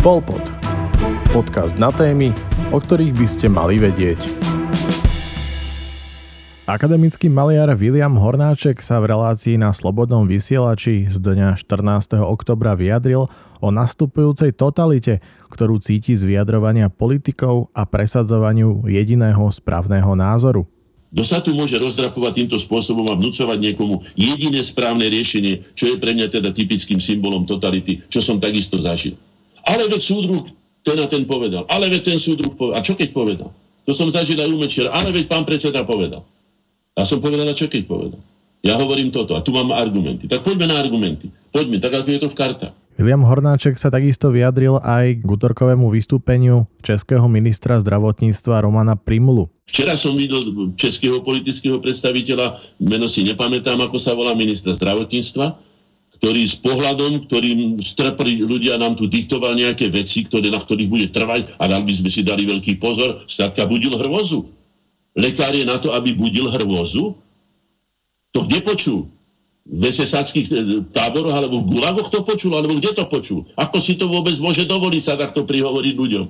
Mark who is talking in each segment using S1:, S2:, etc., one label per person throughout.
S1: Polpod. Podcast na témy, o ktorých by ste mali vedieť. Akademický maliar William Hornáček sa v relácii na Slobodnom vysielači z dňa 14. oktobra vyjadril o nastupujúcej totalite, ktorú cíti z vyjadrovania politikov a presadzovaniu jediného správneho názoru.
S2: Kto sa tu môže rozdrapovať týmto spôsobom a vnúcovať niekomu jediné správne riešenie, čo je pre mňa teda typickým symbolom totality, čo som takisto zažil. Ale veď súdruh ten a ten povedal. Ale veď ten súdruh povedal. A čo keď povedal? To som zažil aj u Mečera. Ale veď pán predseda povedal. A som povedal, a čo keď povedal? Ja hovorím toto a tu mám argumenty. Tak poďme na argumenty. Poďme, tak ako je to v kartách.
S1: William Hornáček sa takisto vyjadril aj k útorkovému vystúpeniu českého ministra zdravotníctva Romana Primulu.
S2: Včera som videl českého politického predstaviteľa, meno si nepamätám, ako sa volá ministra zdravotníctva, ktorý s pohľadom, ktorým strpli ľudia nám tu diktoval nejaké veci, ktoré, na ktorých bude trvať a nám by sme si dali veľký pozor, státka budil hrvozu. Lekár je na to, aby budil hrvozu? To kde počul? v vesesackých e, táboroch alebo v gulagoch to počul, alebo kde to počul. Ako si to vôbec môže dovoliť sa takto prihovoriť ľuďom?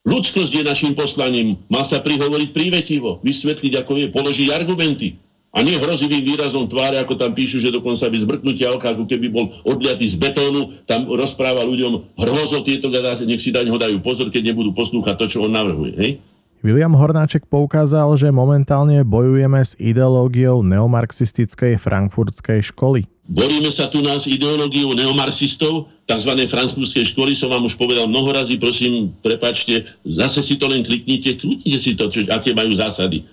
S2: Ľudskosť je našim poslaním. Má sa prihovoriť prívetivo, vysvetliť, ako je, položiť argumenty. A nie hrozivým výrazom tváre, ako tam píšu, že dokonca by zbrknutia oka, ako keby bol odliatý z betónu, tam rozpráva ľuďom hrozo tieto gadáce, nech si daň ho dajú pozor, keď nebudú poslúchať to, čo on navrhuje. Hej?
S1: William Hornáček poukázal, že momentálne bojujeme s ideológiou neomarxistickej frankfurtskej školy.
S2: Boríme sa tu nás ideológiou neomarxistov, tzv. frankfurtskej školy, som vám už povedal mnoho razy, prosím, prepačte, zase si to len kliknite, kliknite si to, čo, aké majú zásady.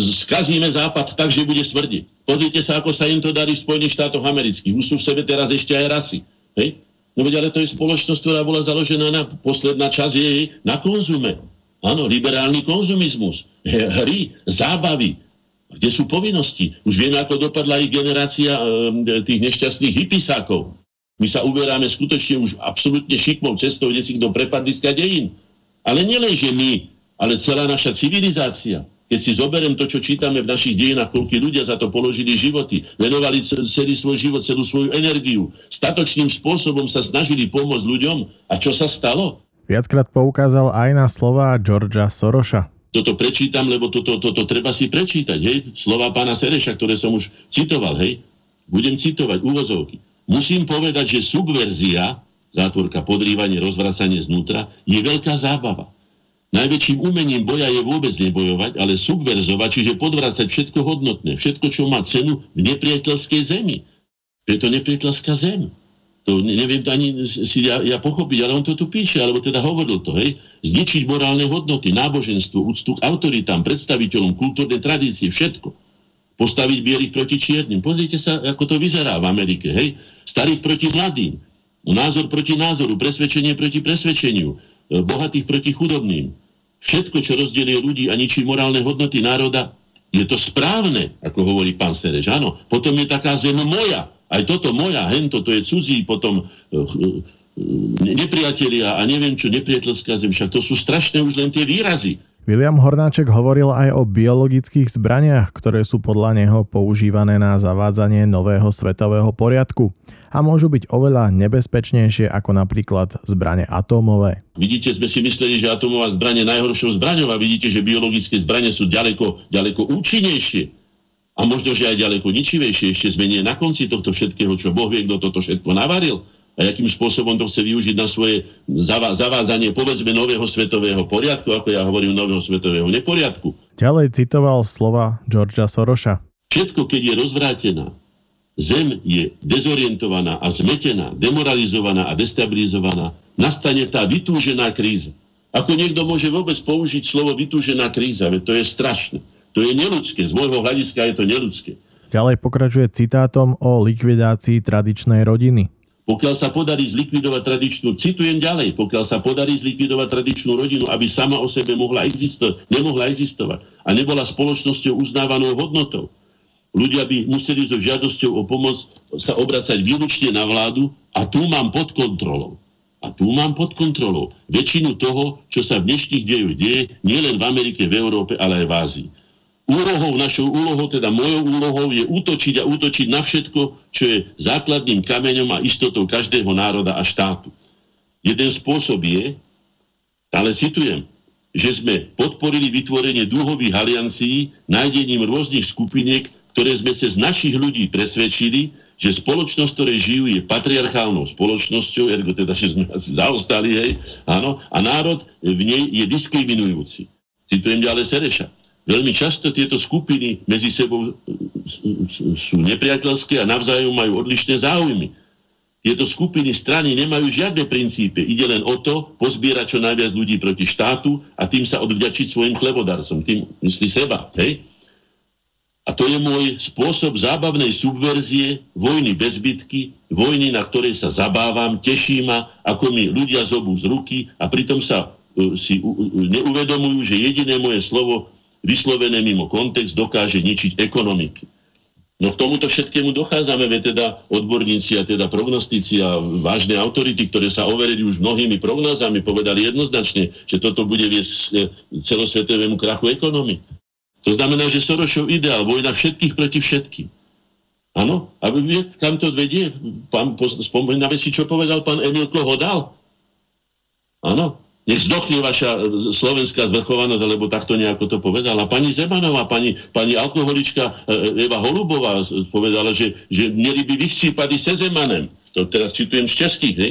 S2: Skazíme Západ tak, že bude smrdiť. Pozrite sa, ako sa im to darí v Spojených štátoch amerických. Už sú v sebe teraz ešte aj rasy. Hej? No veď ale to je spoločnosť, ktorá bola založená na, posledná časť jej na konzume. Áno, liberálny konzumizmus, hry, zábavy, kde sú povinnosti. Už vieme, ako dopadla ich generácia e, tých nešťastných hypisákov. My sa uberáme skutočne už absolútne šikmou cestou, kde si kto prepadli z dejín. Ale nielen, že my, ale celá naša civilizácia. Keď si zoberiem to, čo čítame v našich dejinách, koľko ľudia za to položili životy, venovali celý svoj život, celú svoju energiu, statočným spôsobom sa snažili pomôcť ľuďom. A čo sa stalo?
S1: Viackrát poukázal aj na slova Georgia Soroša.
S2: Toto prečítam, lebo toto, toto treba si prečítať, hej? Slova pána Sereša, ktoré som už citoval, hej? Budem citovať úvozovky. Musím povedať, že subverzia, zátvorka podrývanie, rozvracanie znútra, je veľká zábava. Najväčším umením boja je vôbec nebojovať, ale subverzovať, čiže podvracať všetko hodnotné, všetko, čo má cenu v nepriateľskej zemi. Je to nepriateľská zem. To neviem ani si ja, ja pochopiť, ale on to tu píše, alebo teda hovoril to, hej. Zničiť morálne hodnoty, náboženstvo, úctu k autoritám, predstaviteľom, kultúrnej tradície, všetko. Postaviť bielých proti čiernym. Pozrite sa, ako to vyzerá v Amerike, hej. Starých proti mladým. Názor proti názoru, presvedčenie proti presvedčeniu, e, bohatých proti chudobným. Všetko, čo rozdelie ľudí a ničí morálne hodnoty národa, je to správne, ako hovorí pán Sereš. Áno, potom je taká zem moja, aj toto moja, hento, to je cudzí, potom uh, uh, nepriatelia a neviem čo, nepriateľská zem, však to sú strašné už len tie výrazy.
S1: William Hornáček hovoril aj o biologických zbraniach, ktoré sú podľa neho používané na zavádzanie nového svetového poriadku a môžu byť oveľa nebezpečnejšie ako napríklad zbranie atómové.
S2: Vidíte, sme si mysleli, že atómová zbranie je najhoršou zbraňou a vidíte, že biologické zbranie sú ďaleko, ďaleko účinnejšie a možno, že aj ďaleko ničivejšie, ešte sme nie na konci tohto všetkého, čo Boh vie, kto toto všetko navaril a akým spôsobom to chce využiť na svoje zavázanie, povedzme, nového svetového poriadku, ako ja hovorím, nového svetového neporiadku.
S1: Ďalej citoval slova Georgia Soroša.
S2: Všetko, keď je rozvrátená, zem je dezorientovaná a zmetená, demoralizovaná a destabilizovaná, nastane tá vytúžená kríza. Ako niekto môže vôbec použiť slovo vytúžená kríza, veď to je strašné. To je neludské, z môjho hľadiska je to neludské.
S1: Ďalej pokračuje citátom o likvidácii tradičnej rodiny.
S2: Pokiaľ sa podarí zlikvidovať tradičnú, citujem ďalej, pokiaľ sa podarí zlikvidovať tradičnú rodinu, aby sama o sebe mohla existovať, nemohla existovať a nebola spoločnosťou uznávanou hodnotou, ľudia by museli so žiadosťou o pomoc sa obracať výlučne na vládu a tu mám pod kontrolou. A tu mám pod kontrolou väčšinu toho, čo sa v dnešných dejoch deje, nielen v Amerike, v Európe, ale aj v Ázii úlohou, našou úlohou, teda mojou úlohou je útočiť a útočiť na všetko, čo je základným kameňom a istotou každého národa a štátu. Jeden spôsob je, ale citujem, že sme podporili vytvorenie dúhových aliancií nájdením rôznych skupiniek, ktoré sme sa z našich ľudí presvedčili, že spoločnosť, ktoré žijú, je patriarchálnou spoločnosťou, ergo teda, že sme asi zaostali, hej, áno, a národ v nej je diskriminujúci. Citujem ďalej Sereša. Veľmi často tieto skupiny medzi sebou sú nepriateľské a navzájom majú odlišné záujmy. Tieto skupiny strany nemajú žiadne princípy. Ide len o to pozbierať čo najviac ľudí proti štátu a tým sa odvďačiť svojim chlebodarcom. Tým myslí seba. Hej? A to je môj spôsob zábavnej subverzie, vojny bez bitky, vojny, na ktorej sa zabávam, teší ma, ako mi ľudia zobú z ruky a pritom sa uh, si uh, neuvedomujú, že jediné moje slovo vyslovené mimo kontext dokáže ničiť ekonomiky. No k tomuto všetkému dochádzame, veď teda odborníci a teda prognostici a vážne autority, ktoré sa overili už mnohými prognózami, povedali jednoznačne, že toto bude viesť eh, celosvetovému krachu ekonomik. To znamená, že Sorošov ideál, vojna všetkých proti všetkým. Áno? A viete, kam to vedie? Pán, si, čo povedal pán Emil Kohodal? Áno? Nech zdochne vaša e, slovenská zvrchovanosť, alebo takto nejako to povedala. Pani Zemanová, pani, pani alkoholička e, Eva Holubová povedala, že, že mieli by vychcípať se Zemanem. To teraz citujem z českých, ne?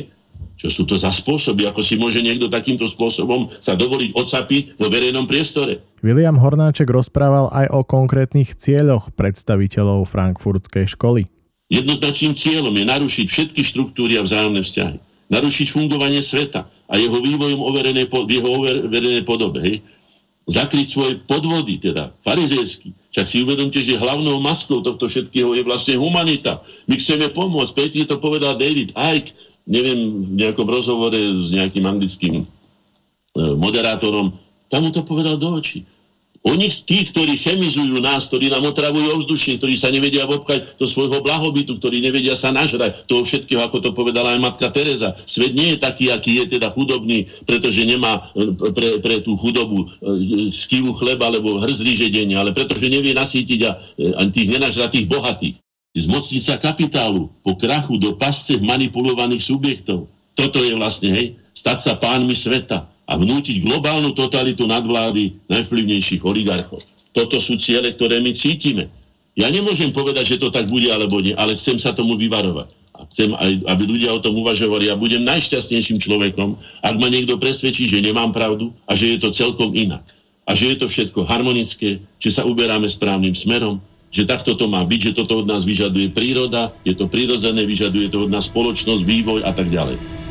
S2: Čo sú to za spôsoby, ako si môže niekto takýmto spôsobom sa dovoliť odsapiť vo verejnom priestore.
S1: William Hornáček rozprával aj o konkrétnych cieľoch predstaviteľov frankfurtskej školy.
S2: Jednoznačným cieľom je narušiť všetky štruktúry a vzájomné vzťahy. Narušiť fungovanie sveta a jeho vývojom overené, v jeho overenej podobe. Hej? Zakryť svoje podvody, teda farizejsky. Však si uvedomte, že hlavnou maskou tohto všetkého je vlastne humanita. My chceme pomôcť. Petri to povedal David Icke, neviem, v nejakom rozhovore s nejakým anglickým e, moderátorom, tam mu to povedal do očí. Oni, tí, ktorí chemizujú nás, ktorí nám otravujú ovzdušie, ktorí sa nevedia obchať do svojho blahobytu, ktorí nevedia sa nažrať, toho všetkého, ako to povedala aj matka Teresa. Svet nie je taký, aký je teda chudobný, pretože nemá e, pre, pre tú chudobu e, skivu chleba alebo hrzli žedenie, ale pretože nevie nasítiť a, a tých nenažratých bohatých zmocniť sa kapitálu po krachu do pasce manipulovaných subjektov. Toto je vlastne, hej, stať sa pánmi sveta a vnútiť globálnu totalitu nadvlády najvplyvnejších oligarchov. Toto sú ciele, ktoré my cítime. Ja nemôžem povedať, že to tak bude alebo nie, ale chcem sa tomu vyvarovať. A chcem, aj, aby ľudia o tom uvažovali. Ja budem najšťastnejším človekom, ak ma niekto presvedčí, že nemám pravdu a že je to celkom inak. A že je to všetko harmonické, že sa uberáme správnym smerom, že takto to má byť, že toto od nás vyžaduje príroda, je to prirodzené, vyžaduje to od nás spoločnosť, vývoj a tak ďalej.